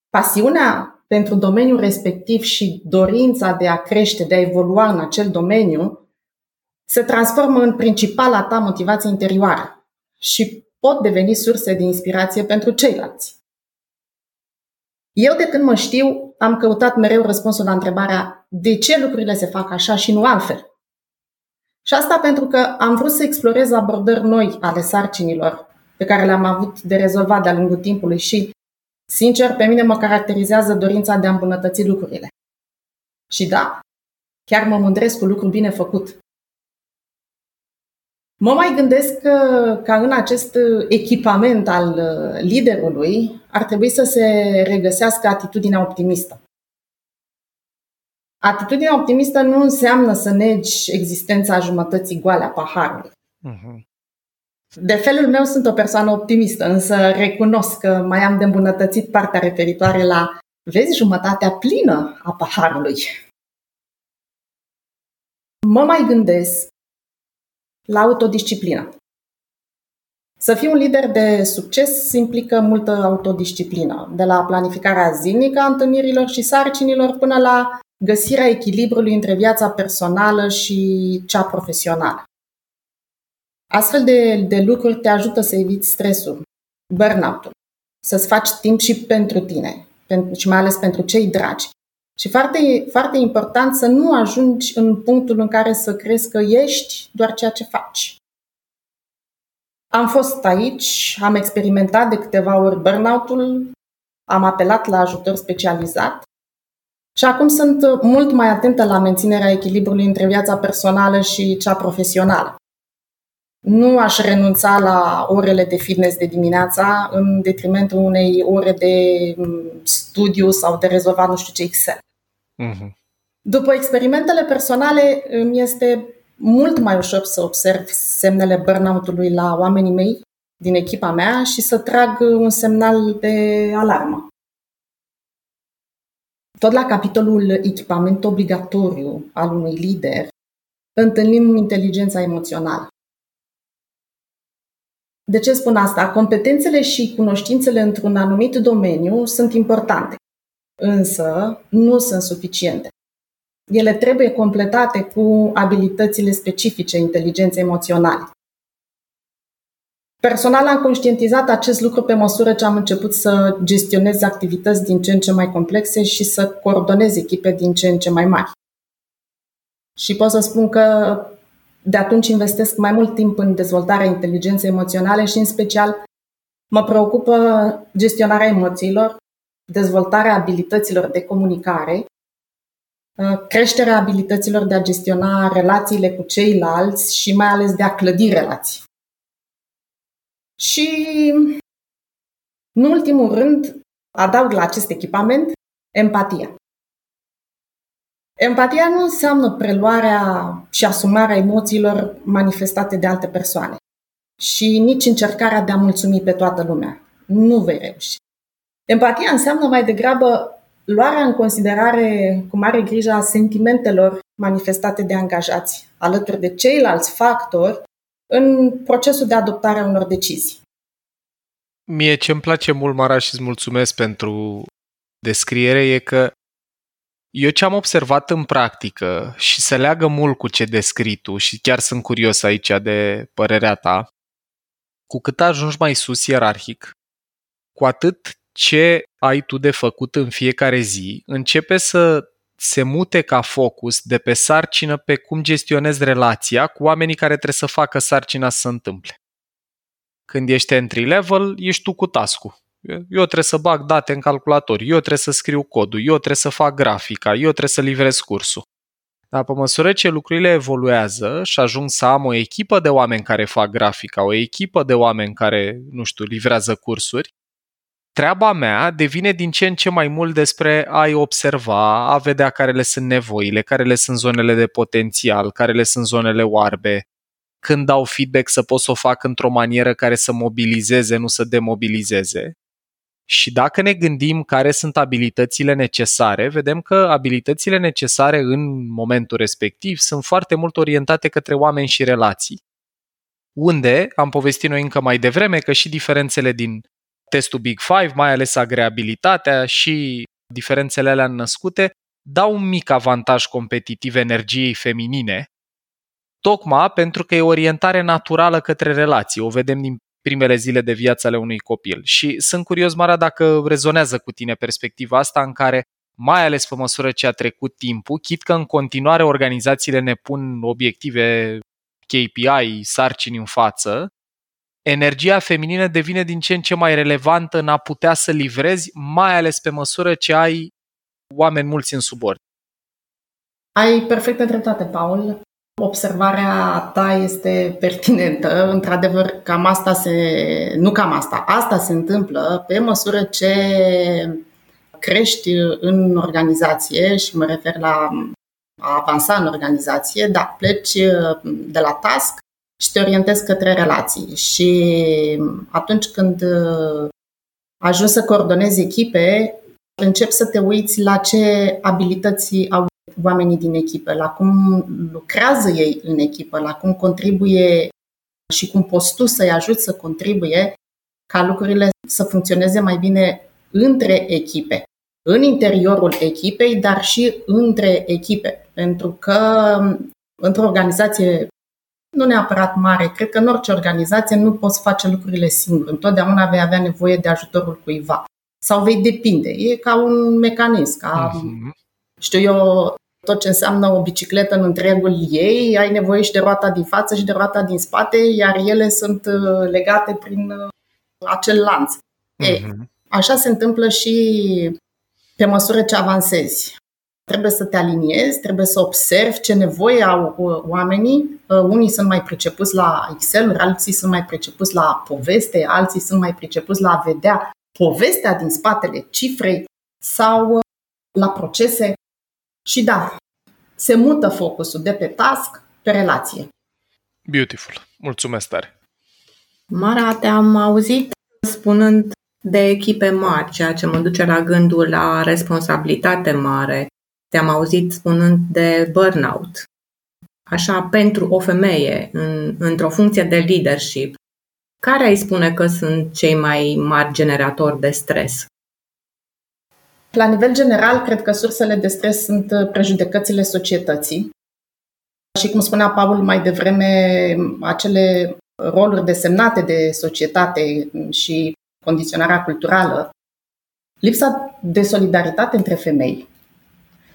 Pasiunea pentru domeniul respectiv și dorința de a crește, de a evolua în acel domeniu, se transformă în principala ta motivație interioară și pot deveni surse de inspirație pentru ceilalți. Eu, de când mă știu, am căutat mereu răspunsul la întrebarea de ce lucrurile se fac așa și nu altfel. Și asta pentru că am vrut să explorez abordări noi ale sarcinilor pe care le-am avut de rezolvat de-a lungul timpului și Sincer, pe mine mă caracterizează dorința de a îmbunătăți lucrurile. Și da, chiar mă mândresc cu lucru bine făcut. Mă mai gândesc că, ca în acest echipament al liderului ar trebui să se regăsească atitudinea optimistă. Atitudinea optimistă nu înseamnă să negi existența jumătății goale a paharului. Uh-huh. De felul meu sunt o persoană optimistă, însă recunosc că mai am de îmbunătățit partea referitoare la vezi jumătatea plină a paharului. Mă mai gândesc la autodisciplină. Să fii un lider de succes implică multă autodisciplină, de la planificarea zilnică a întâlnirilor și sarcinilor până la găsirea echilibrului între viața personală și cea profesională. Astfel de, de lucruri te ajută să eviți stresul, burnout-ul să-ți faci timp și pentru tine și mai ales pentru cei dragi. Și foarte, foarte important să nu ajungi în punctul în care să crezi că ești doar ceea ce faci. Am fost aici, am experimentat de câteva ori burnout-ul, am apelat la ajutor specializat și acum sunt mult mai atentă la menținerea echilibrului între viața personală și cea profesională. Nu aș renunța la orele de fitness de dimineața în detrimentul unei ore de mm, studiu sau de rezolvat nu știu ce Excel. Uh-huh. După experimentele personale, îmi este mult mai ușor să observ semnele burnout-ului la oamenii mei din echipa mea și să trag un semnal de alarmă. Tot la capitolul echipament obligatoriu al unui lider, întâlnim inteligența emoțională. De ce spun asta? Competențele și cunoștințele într-un anumit domeniu sunt importante, însă nu sunt suficiente. Ele trebuie completate cu abilitățile specifice inteligenței emoționale. Personal am conștientizat acest lucru pe măsură ce am început să gestionez activități din ce în ce mai complexe și să coordonez echipe din ce în ce mai mari. Și pot să spun că de atunci investesc mai mult timp în dezvoltarea inteligenței emoționale și în special mă preocupă gestionarea emoțiilor, dezvoltarea abilităților de comunicare, creșterea abilităților de a gestiona relațiile cu ceilalți și mai ales de a clădi relații. Și, în ultimul rând, adaug la acest echipament empatia. Empatia nu înseamnă preluarea și asumarea emoțiilor manifestate de alte persoane și nici încercarea de a mulțumi pe toată lumea. Nu vei reuși. Empatia înseamnă mai degrabă luarea în considerare cu mare grijă a sentimentelor manifestate de angajați, alături de ceilalți factori, în procesul de adoptare a unor decizii. Mie ce îmi place mult, Mara, și îți mulțumesc pentru descriere, e că eu ce am observat în practică și se leagă mult cu ce descrii tu și chiar sunt curios aici de părerea ta, cu cât ajungi mai sus ierarhic, cu atât ce ai tu de făcut în fiecare zi începe să se mute ca focus de pe sarcină pe cum gestionezi relația cu oamenii care trebuie să facă sarcina să se întâmple. Când ești entry level, ești tu cu task Eu trebuie să bag date în calculator, eu trebuie să scriu codul, eu trebuie să fac grafica, eu trebuie să livrez cursul. Dar pe măsură ce lucrurile evoluează și ajung să am o echipă de oameni care fac grafica, o echipă de oameni care, nu știu, livrează cursuri, treaba mea devine din ce în ce mai mult despre a-i observa, a vedea care le sunt nevoile, care le sunt zonele de potențial, care le sunt zonele oarbe, când dau feedback să pot să o fac într-o manieră care să mobilizeze, nu să demobilizeze. Și dacă ne gândim care sunt abilitățile necesare, vedem că abilitățile necesare în momentul respectiv sunt foarte mult orientate către oameni și relații. Unde, am povestit noi încă mai devreme, că și diferențele din testul Big Five, mai ales agreabilitatea și diferențele alea născute, dau un mic avantaj competitiv energiei feminine, tocmai pentru că e orientare naturală către relații. O vedem din primele zile de viață ale unui copil. Și sunt curios, Mara, dacă rezonează cu tine perspectiva asta în care, mai ales pe măsură ce a trecut timpul, chit că în continuare organizațiile ne pun obiective KPI, sarcini în față, energia feminină devine din ce în ce mai relevantă în a putea să livrezi, mai ales pe măsură ce ai oameni mulți în subordine. Ai perfectă dreptate, Paul. Observarea ta este pertinentă. Într-adevăr, cam asta se. Nu cam asta. Asta se întâmplă pe măsură ce crești în organizație și mă refer la a avansa în organizație, da, pleci de la task și te orientezi către relații. Și atunci când uh, ajungi să coordonezi echipe, începi să te uiți la ce abilități au oamenii din echipă, la cum lucrează ei în echipă, la cum contribuie și cum poți tu să-i ajuți să contribuie ca lucrurile să funcționeze mai bine între echipe, în interiorul echipei, dar și între echipe. Pentru că într-o organizație nu neapărat mare, cred că în orice organizație nu poți face lucrurile singur. Întotdeauna vei avea nevoie de ajutorul cuiva. Sau vei depinde. E ca un mecanism, ca, uh-huh. Știu eu, tot ce înseamnă o bicicletă în întregul ei, ai nevoie și de roata din față și de roata din spate, iar ele sunt uh, legate prin uh, acel lanț. Uh-huh. Ei, mhm. așa se întâmplă și pe măsură ce avansezi. Trebuie să te aliniezi, trebuie să observi ce nevoie au uh, oamenii. Unii sunt mai pricepuți la Excel, alții sunt mai pricepuți la poveste, alții sunt mai pricepuți la a vedea povestea din spatele cifrei sau la procese. Și da, se mută focusul de pe task pe relație. Beautiful. Mulțumesc tare. Mara, te-am auzit spunând de echipe mari, ceea ce mă duce la gândul la responsabilitate mare. Te-am auzit spunând de burnout. Așa, pentru o femeie, în, într-o funcție de leadership, care ai spune că sunt cei mai mari generatori de stres? La nivel general, cred că sursele de stres sunt uh, prejudecățile societății. Și cum spunea Paul mai devreme, acele roluri desemnate de societate și condiționarea culturală, lipsa de solidaritate între femei,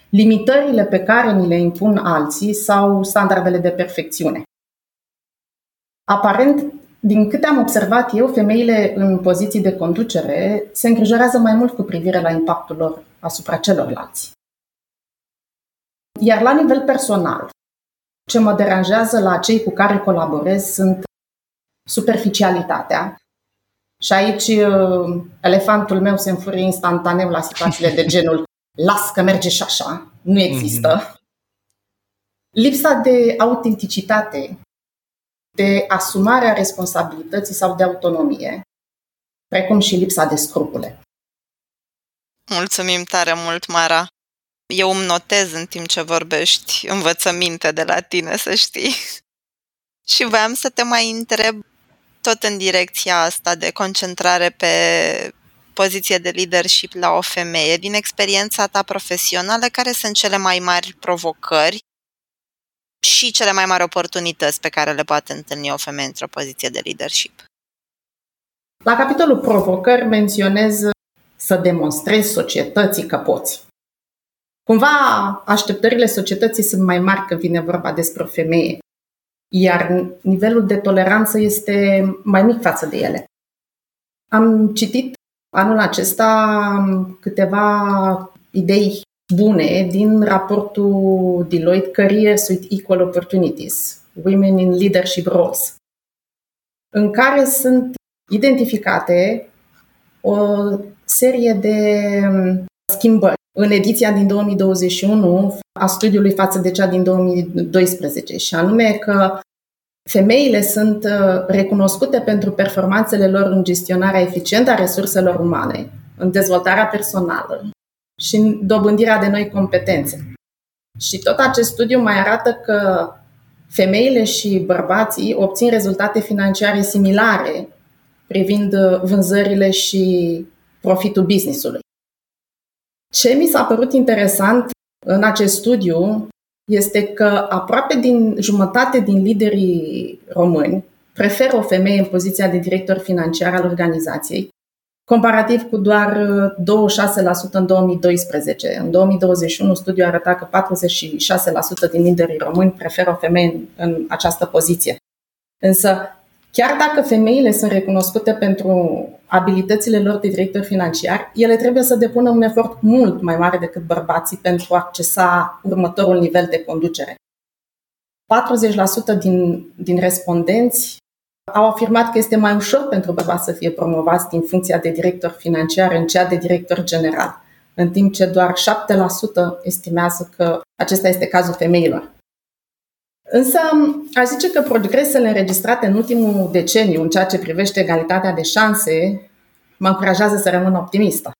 limitările pe care ni le impun alții sau standardele de perfecțiune. Aparent, din câte am observat eu, femeile în poziții de conducere se îngrijorează mai mult cu privire la impactul lor asupra celorlalți. Iar la nivel personal, ce mă deranjează la cei cu care colaborez sunt superficialitatea. Și aici uh, elefantul meu se înfurie instantaneu la situațiile de genul las că merge și așa, nu există. Mm-hmm. Lipsa de autenticitate de asumarea responsabilității sau de autonomie, precum și lipsa de scrupule. Mulțumim tare mult, Mara! Eu îmi notez în timp ce vorbești învățăminte de la tine, să știi. și voiam să te mai întreb tot în direcția asta de concentrare pe poziție de leadership la o femeie. Din experiența ta profesională, care sunt cele mai mari provocări și cele mai mari oportunități pe care le poate întâlni o femeie într-o poziție de leadership. La capitolul provocări menționez să demonstrezi societății că poți. Cumva așteptările societății sunt mai mari când vine vorba despre o femeie, iar nivelul de toleranță este mai mic față de ele. Am citit anul acesta câteva idei bune din raportul Deloitte Careers with Equal Opportunities, Women in Leadership Roles, în care sunt identificate o serie de um, schimbări. În ediția din 2021 a studiului față de cea din 2012, și anume că femeile sunt uh, recunoscute pentru performanțele lor în gestionarea eficientă a resurselor umane, în dezvoltarea personală, și în dobândirea de noi competențe. Și tot acest studiu mai arată că femeile și bărbații obțin rezultate financiare similare privind vânzările și profitul businessului. Ce mi s-a părut interesant în acest studiu este că aproape din jumătate din liderii români preferă o femeie în poziția de director financiar al organizației, comparativ cu doar 26% uh, în 2012. În 2021, studiul arăta că 46% din liderii români preferă o femeie în, în această poziție. Însă, chiar dacă femeile sunt recunoscute pentru abilitățile lor de director financiar, ele trebuie să depună un efort mult mai mare decât bărbații pentru a accesa următorul nivel de conducere. 40% din, din respondenți au afirmat că este mai ușor pentru bărbați să fie promovați din funcția de director financiar în cea de director general, în timp ce doar 7% estimează că acesta este cazul femeilor. Însă, aș zice că progresele înregistrate în ultimul deceniu în ceea ce privește egalitatea de șanse mă încurajează să rămân optimistă.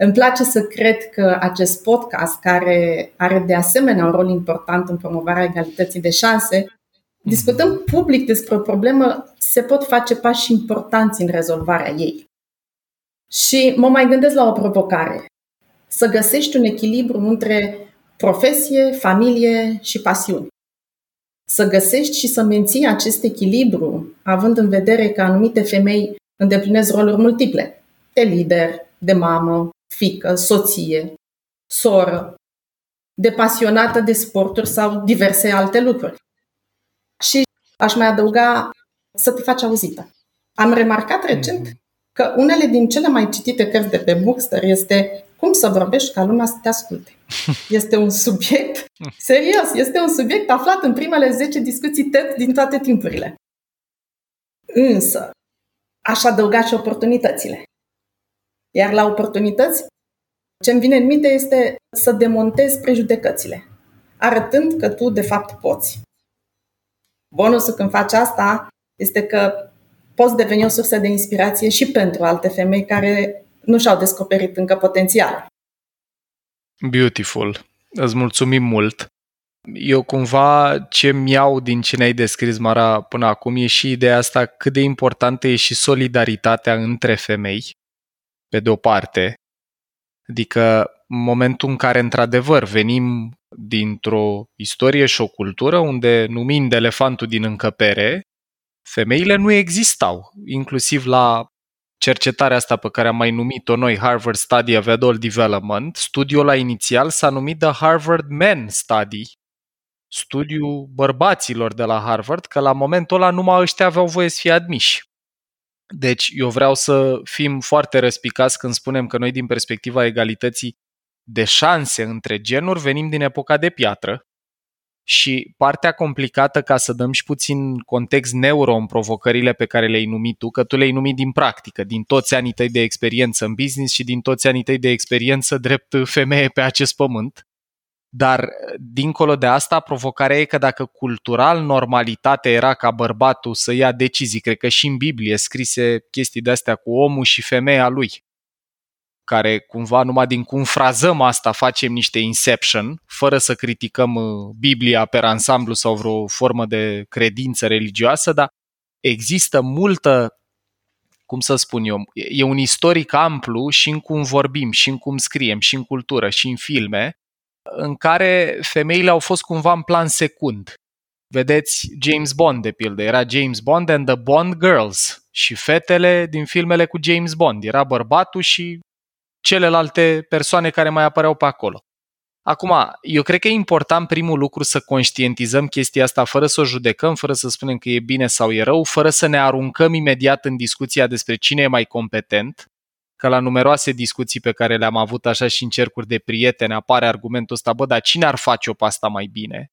Îmi place să cred că acest podcast, care are de asemenea un rol important în promovarea egalității de șanse, discutăm public despre o problemă, se pot face pași importanți în rezolvarea ei. Și mă mai gândesc la o provocare. Să găsești un echilibru între profesie, familie și pasiuni. să găsești și să menții acest echilibru, având în vedere că anumite femei îndeplinesc roluri multiple, de lider, de mamă, fică, soție, soră, de pasionată de sporturi sau diverse alte lucruri. Și aș mai adăuga să te faci auzită. Am remarcat recent mhm. că unele din cele mai citite cărți de pe Bookster este cum să vorbești ca lumea să te asculte. Este un subiect, serios, este un subiect aflat în primele 10 discuții TED din toate timpurile. Însă, aș adăuga și oportunitățile. Iar la oportunități, ce îmi vine în minte este să demontezi prejudecățile, arătând că tu de fapt poți. Bonusul când faci asta este că poți deveni o sursă de inspirație și pentru alte femei care nu și-au descoperit încă potențial. Beautiful. Îți mulțumim mult. Eu cumva ce mi-au din ce ne-ai descris, Mara, până acum e și ideea asta cât de importantă e și solidaritatea între femei, pe de o parte. Adică în momentul în care într-adevăr venim dintr-o istorie și o cultură unde numind elefantul din încăpere, femeile nu existau, inclusiv la cercetarea asta pe care am mai numit-o noi, Harvard Study of Adult Development, studiul la inițial s-a numit The Harvard Men Study, studiul bărbaților de la Harvard, că la momentul ăla numai ăștia aveau voie să fie admiși. Deci eu vreau să fim foarte răspicați când spunem că noi din perspectiva egalității de șanse între genuri venim din epoca de piatră, și partea complicată, ca să dăm și puțin context neuro în provocările pe care le-ai numit tu, că tu le-ai numit din practică, din toți anii tăi de experiență în business și din toți anii tăi de experiență drept femeie pe acest pământ. Dar, dincolo de asta, provocarea e că dacă cultural normalitatea era ca bărbatul să ia decizii, cred că și în Biblie scrise chestii de astea cu omul și femeia lui, care cumva numai din cum frazăm asta facem niște inception, fără să criticăm uh, Biblia pe ansamblu sau vreo formă de credință religioasă, dar există multă, cum să spun eu, e un istoric amplu și în cum vorbim, și în cum scriem, și în cultură, și în filme, în care femeile au fost cumva în plan secund. Vedeți James Bond, de pildă. Era James Bond and the Bond Girls și fetele din filmele cu James Bond. Era bărbatul și celelalte persoane care mai apăreau pe acolo. Acum, eu cred că e important primul lucru să conștientizăm chestia asta fără să o judecăm, fără să spunem că e bine sau e rău, fără să ne aruncăm imediat în discuția despre cine e mai competent, că la numeroase discuții pe care le-am avut așa și în cercuri de prieteni apare argumentul ăsta, bă, dar cine ar face-o pe asta mai bine?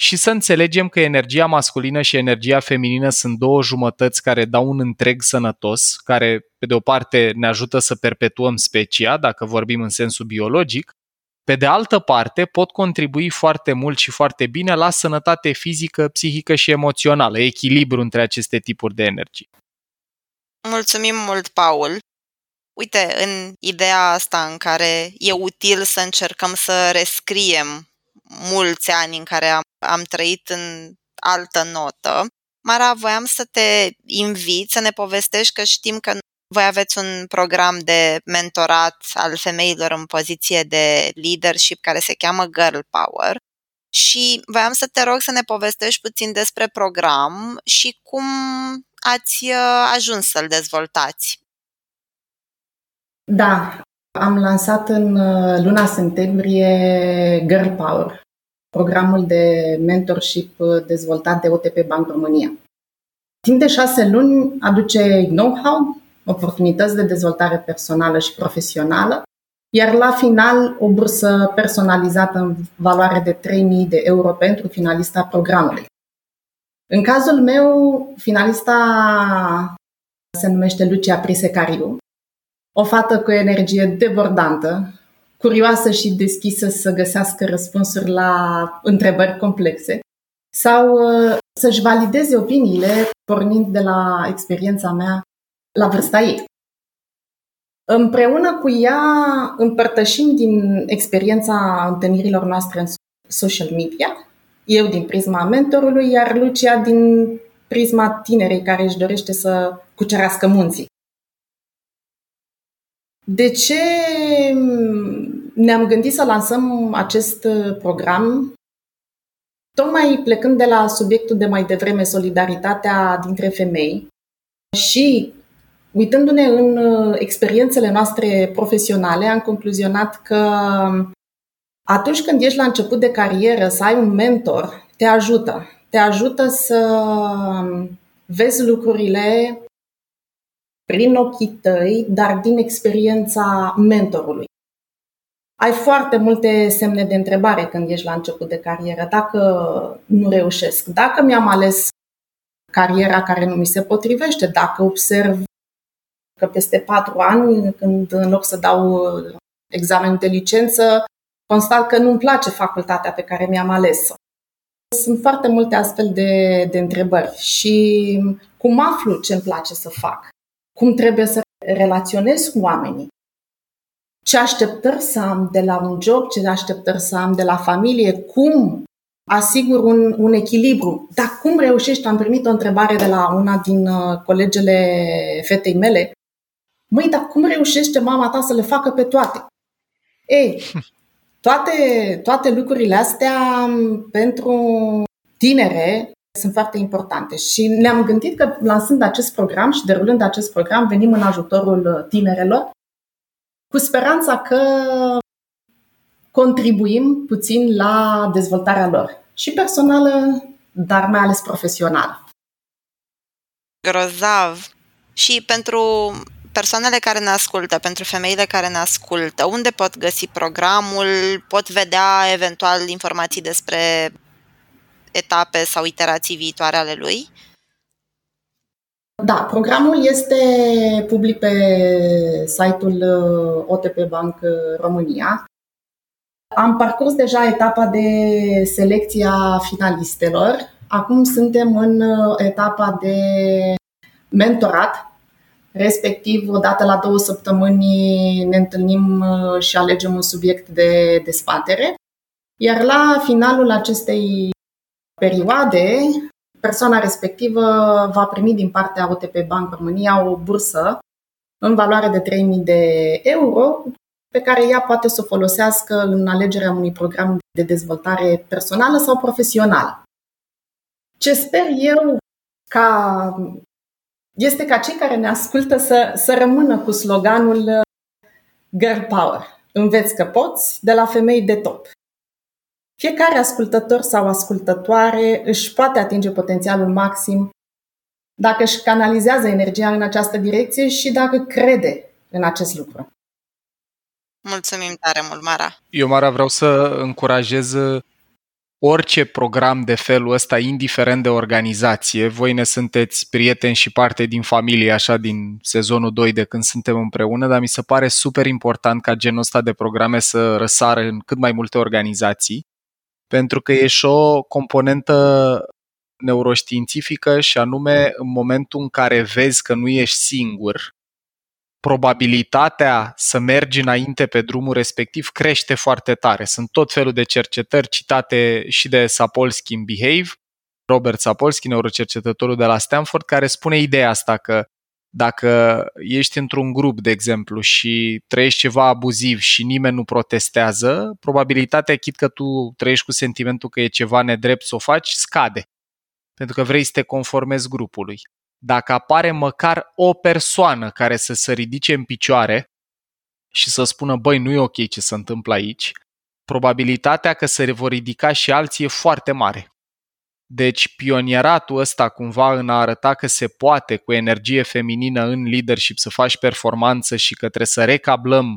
Și să înțelegem că energia masculină și energia feminină sunt două jumătăți care dau un întreg sănătos, care, pe de o parte, ne ajută să perpetuăm specia, dacă vorbim în sensul biologic, pe de altă parte, pot contribui foarte mult și foarte bine la sănătate fizică, psihică și emoțională, echilibru între aceste tipuri de energie. Mulțumim mult, Paul! Uite, în ideea asta în care e util să încercăm să rescriem mulți ani în care am, am trăit în altă notă. Mara, voiam să te invit să ne povestești că știm că voi aveți un program de mentorat al femeilor în poziție de leadership care se cheamă Girl Power și voiam să te rog să ne povestești puțin despre program și cum ați uh, ajuns să-l dezvoltați. Da, am lansat în uh, luna septembrie Girl Power, programul de mentorship uh, dezvoltat de OTP Bank România. Timp de șase luni aduce know-how, oportunități de dezvoltare personală și profesională, iar la final o bursă personalizată în valoare de 3.000 de euro pentru finalista programului. În cazul meu, finalista se numește Lucia Prisecariu, o fată cu energie debordantă, curioasă și deschisă să găsească răspunsuri la întrebări complexe sau uh, să-și valideze opiniile pornind de la experiența mea la vârsta ei. Împreună cu ea împărtășim din experiența întâlnirilor noastre în social media, eu din prisma mentorului, iar Lucia din prisma tinerei care își dorește să cucerească munții. De ce ne-am gândit să lansăm acest uh, program? Tocmai plecând de la subiectul de mai devreme, solidaritatea dintre femei și uitându-ne în uh, experiențele noastre profesionale, am concluzionat că atunci când ești la început de carieră, să ai un mentor, te ajută. Te ajută să vezi lucrurile prin ochii tăi, dar din experiența mentorului. Ai foarte multe semne de întrebare când ești la început de carieră. Dacă nu reușesc, dacă mi-am ales cariera care nu mi se potrivește, dacă observ că peste patru ani, când în loc să dau examen de licență, constat că nu-mi place facultatea pe care mi-am ales-o. Sunt foarte multe astfel de, de întrebări și cum aflu ce îmi place să fac, cum trebuie să relaționez cu oamenii, ce așteptări să am de la un job, ce așteptări să am de la familie, cum asigur un, un echilibru. Dar cum reușești? Am primit o întrebare de la una din uh, colegele fetei mele. Măi, dar cum reușește mama ta să le facă pe toate? Ei, toate, toate lucrurile astea pentru tinere sunt foarte importante și ne-am gândit că lansând acest program și derulând acest program venim în ajutorul tinerelor cu speranța că contribuim puțin la dezvoltarea lor și personală, dar mai ales profesională. Grozav! Și pentru persoanele care ne ascultă, pentru femeile care ne ascultă, unde pot găsi programul, pot vedea eventual informații despre etape sau iterații viitoare ale lui? Da, programul este public pe site-ul uh, OTP Bank România. Am parcurs deja etapa de selecție a finalistelor. Acum suntem în uh, etapa de mentorat, respectiv odată la două săptămâni ne întâlnim uh, și alegem un subiect de dezbatere. Iar la finalul acestei perioade, persoana respectivă va primi din partea OTP Bank România o bursă în valoare de 3.000 de euro pe care ea poate să o folosească în alegerea unui program de dezvoltare personală sau profesională. Ce sper eu ca este ca cei care ne ascultă să, să rămână cu sloganul Girl Power. Înveți că poți de la femei de top. Fiecare ascultător sau ascultătoare își poate atinge potențialul maxim dacă își canalizează energia în această direcție și dacă crede în acest lucru. Mulțumim tare mult, Mara! Eu, Mara, vreau să încurajez orice program de felul ăsta, indiferent de organizație, voi ne sunteți prieteni și parte din familie, așa, din sezonul 2 de când suntem împreună, dar mi se pare super important ca genul ăsta de programe să răsară în cât mai multe organizații pentru că e și o componentă neuroștiințifică și anume în momentul în care vezi că nu ești singur, probabilitatea să mergi înainte pe drumul respectiv crește foarte tare. Sunt tot felul de cercetări citate și de Sapolsky în Behave, Robert Sapolsky, neurocercetătorul de la Stanford, care spune ideea asta că dacă ești într-un grup, de exemplu, și trăiești ceva abuziv și nimeni nu protestează, probabilitatea chit că tu trăiești cu sentimentul că e ceva nedrept să o faci, scade. Pentru că vrei să te conformezi grupului. Dacă apare măcar o persoană care să se ridice în picioare și să spună, băi, nu e ok ce se întâmplă aici, probabilitatea că se vor ridica și alții e foarte mare. Deci pionieratul ăsta cumva în a arăta că se poate cu energie feminină în leadership să faci performanță și că trebuie să recablăm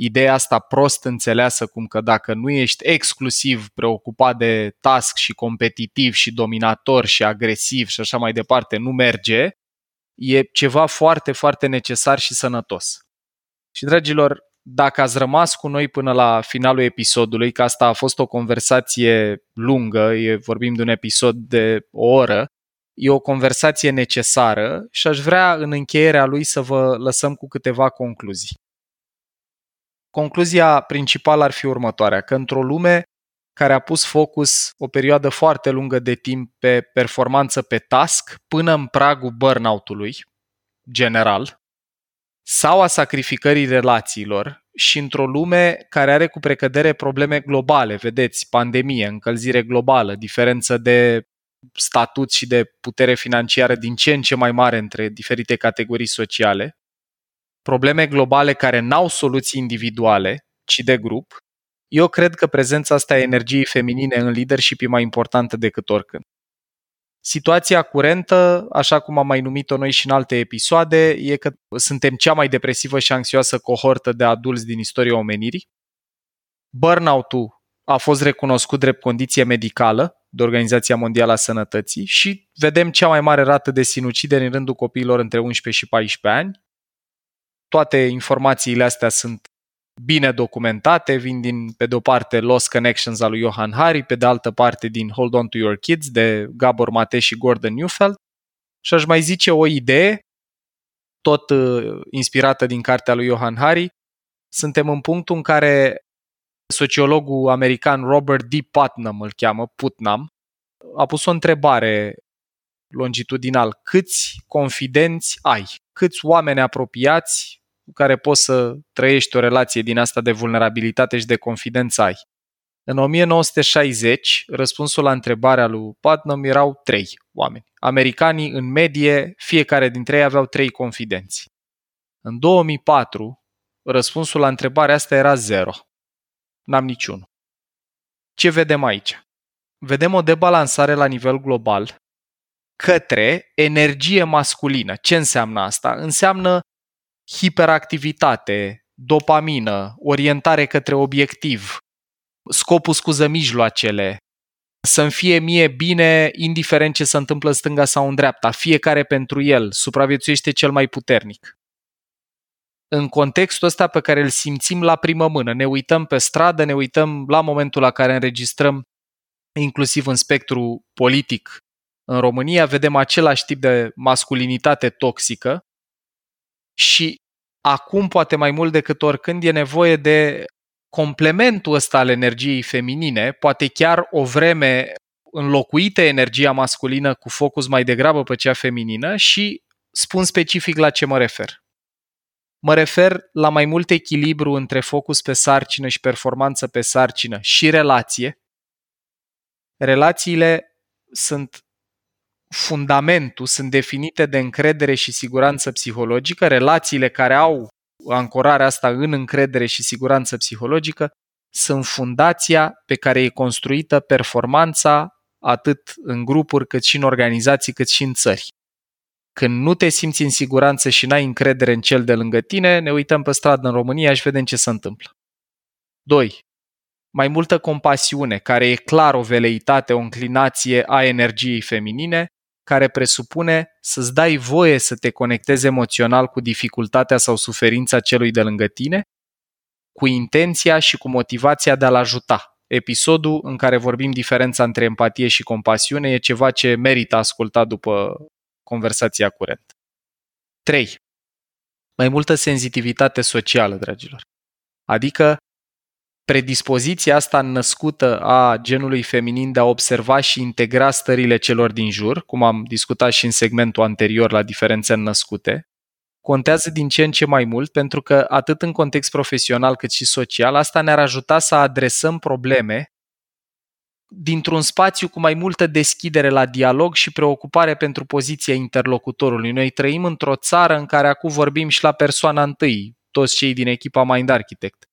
ideea asta prost înțeleasă cum că dacă nu ești exclusiv preocupat de task și competitiv și dominator și agresiv și așa mai departe, nu merge, e ceva foarte, foarte necesar și sănătos. Și dragilor, dacă ați rămas cu noi până la finalul episodului, că asta a fost o conversație lungă, e, vorbim de un episod de o oră, e o conversație necesară și aș vrea în încheierea lui să vă lăsăm cu câteva concluzii. Concluzia principală ar fi următoarea, că într-o lume care a pus focus o perioadă foarte lungă de timp pe performanță pe task până în pragul burnout-ului general, sau a sacrificării relațiilor și într-o lume care are cu precădere probleme globale, vedeți, pandemie, încălzire globală, diferență de statut și de putere financiară din ce în ce mai mare între diferite categorii sociale, probleme globale care n-au soluții individuale, ci de grup, eu cred că prezența asta a energiei feminine în leadership e mai importantă decât oricând. Situația curentă, așa cum am mai numit-o noi și în alte episoade, e că suntem cea mai depresivă și anxioasă cohortă de adulți din istoria omenirii. Burnout-ul a fost recunoscut drept condiție medicală de Organizația Mondială a Sănătății și vedem cea mai mare rată de sinucideri în rândul copiilor între 11 și 14 ani. Toate informațiile astea sunt bine documentate, vin din, pe de o parte, Lost Connections al lui Johan Hari, pe de altă parte din Hold On To Your Kids de Gabor Mate și Gordon Newfeld. Și aș mai zice o idee, tot uh, inspirată din cartea lui Johan Hari. Suntem în punctul în care sociologul american Robert D. Putnam îl cheamă, Putnam, a pus o întrebare longitudinal. Câți confidenți ai? Câți oameni apropiați cu care poți să trăiești o relație din asta de vulnerabilitate și de confidență ai. În 1960, răspunsul la întrebarea lui Putnam erau trei oameni. Americanii, în medie, fiecare dintre ei aveau trei confidenți. În 2004, răspunsul la întrebarea asta era zero. N-am niciunul. Ce vedem aici? Vedem o debalansare la nivel global către energie masculină. Ce înseamnă asta? Înseamnă hiperactivitate, dopamină, orientare către obiectiv, scopul scuză mijloacele, să-mi fie mie bine, indiferent ce se întâmplă în stânga sau în dreapta, fiecare pentru el, supraviețuiește cel mai puternic. În contextul ăsta pe care îl simțim la primă mână, ne uităm pe stradă, ne uităm la momentul la care înregistrăm, inclusiv în spectru politic în România, vedem același tip de masculinitate toxică, și acum, poate mai mult decât oricând, e nevoie de complementul ăsta al energiei feminine, poate chiar o vreme înlocuită energia masculină cu focus mai degrabă pe cea feminină și spun specific la ce mă refer. Mă refer la mai mult echilibru între focus pe sarcină și performanță pe sarcină și relație. Relațiile sunt fundamentul sunt definite de încredere și siguranță psihologică, relațiile care au ancorarea asta în încredere și siguranță psihologică sunt fundația pe care e construită performanța atât în grupuri cât și în organizații cât și în țări. Când nu te simți în siguranță și n-ai încredere în cel de lângă tine, ne uităm pe stradă în România și vedem ce se întâmplă. 2. Mai multă compasiune, care e clar o veleitate, o înclinație a energiei feminine, care presupune să-ți dai voie să te conectezi emoțional cu dificultatea sau suferința celui de lângă tine, cu intenția și cu motivația de a-l ajuta. Episodul în care vorbim diferența între empatie și compasiune e ceva ce merită ascultat după conversația curentă. 3. Mai multă senzitivitate socială, dragilor. Adică predispoziția asta născută a genului feminin de a observa și integra stările celor din jur, cum am discutat și în segmentul anterior la diferențe născute, contează din ce în ce mai mult pentru că atât în context profesional cât și social, asta ne-ar ajuta să adresăm probleme dintr-un spațiu cu mai multă deschidere la dialog și preocupare pentru poziția interlocutorului. Noi trăim într-o țară în care acum vorbim și la persoana întâi, toți cei din echipa Mind Architect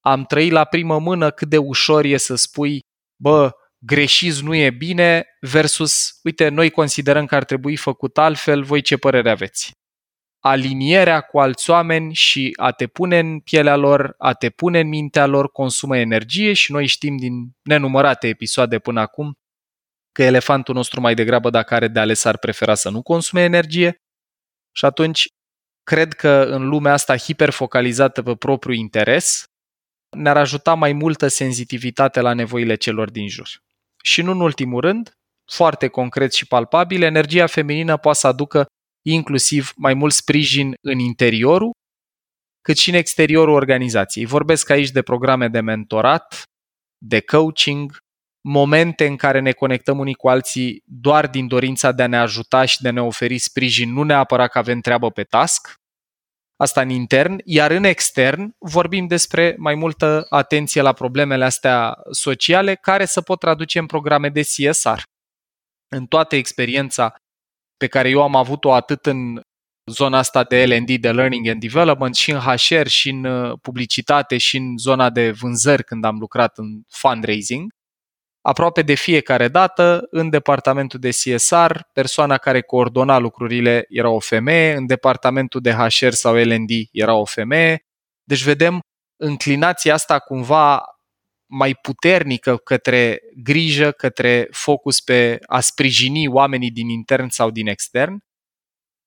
am trăit la primă mână cât de ușor e să spui, bă, greșiți nu e bine, versus, uite, noi considerăm că ar trebui făcut altfel, voi ce părere aveți? Alinierea cu alți oameni și a te pune în pielea lor, a te pune în mintea lor, consumă energie și noi știm din nenumărate episoade până acum că elefantul nostru mai degrabă dacă are de ales ar prefera să nu consume energie și atunci cred că în lumea asta hiperfocalizată pe propriul interes, ne-ar ajuta mai multă senzitivitate la nevoile celor din jur. Și nu în ultimul rând, foarte concret și palpabil, energia feminină poate să aducă inclusiv mai mult sprijin în interiorul, cât și în exteriorul organizației. Vorbesc aici de programe de mentorat, de coaching, momente în care ne conectăm unii cu alții doar din dorința de a ne ajuta și de a ne oferi sprijin, nu neapărat că avem treabă pe task, Asta în intern, iar în extern vorbim despre mai multă atenție la problemele astea sociale care se pot traduce în programe de CSR. În toată experiența pe care eu am avut-o atât în zona asta de L&D, de Learning and Development, și în HR, și în uh, publicitate, și în zona de vânzări când am lucrat în fundraising, aproape de fiecare dată, în departamentul de CSR, persoana care coordona lucrurile era o femeie, în departamentul de HR sau L&D era o femeie. Deci vedem înclinația asta cumva mai puternică către grijă, către focus pe a sprijini oamenii din intern sau din extern.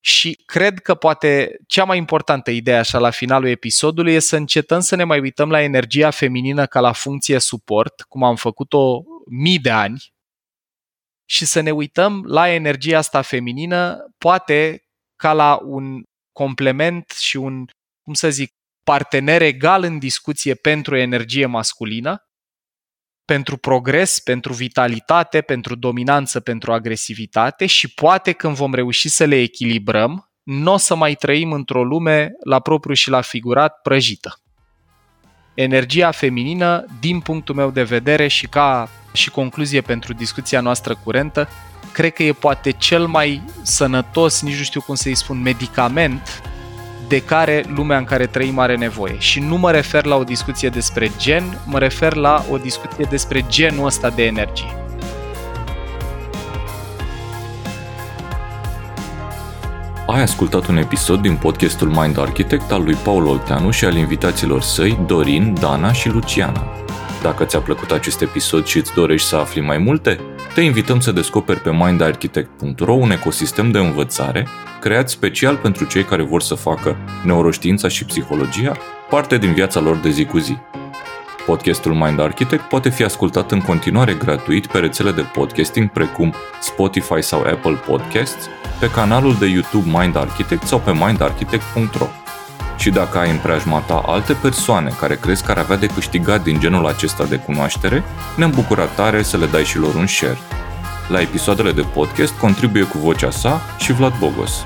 Și cred că poate cea mai importantă idee așa la finalul episodului e să încetăm să ne mai uităm la energia feminină ca la funcție suport, cum am făcut-o mii de ani, și să ne uităm la energia asta feminină, poate ca la un complement și un, cum să zic, partener egal în discuție pentru energie masculină, pentru progres, pentru vitalitate, pentru dominanță, pentru agresivitate și poate când vom reuși să le echilibrăm, nu o să mai trăim într-o lume la propriu și la figurat prăjită. Energia feminină, din punctul meu de vedere și ca și concluzie pentru discuția noastră curentă, cred că e poate cel mai sănătos, nici nu știu cum să-i spun, medicament de care lumea în care trăim are nevoie. Și nu mă refer la o discuție despre gen, mă refer la o discuție despre genul ăsta de energie. Ai ascultat un episod din podcastul Mind Architect al lui Paul Olteanu și al invitaților săi Dorin, Dana și Luciana. Dacă ți-a plăcut acest episod și îți dorești să afli mai multe, te invităm să descoperi pe mindarchitect.ro un ecosistem de învățare creat special pentru cei care vor să facă neuroștiința și psihologia parte din viața lor de zi cu zi. Podcastul Mind Architect poate fi ascultat în continuare gratuit pe rețele de podcasting precum Spotify sau Apple Podcasts, pe canalul de YouTube Mind Architect sau pe mindarchitect.ro. Și dacă ai în preajma ta alte persoane care crezi că ar avea de câștigat din genul acesta de cunoaștere, ne-am bucurat tare să le dai și lor un share. La episoadele de podcast contribuie cu vocea sa și Vlad Bogos.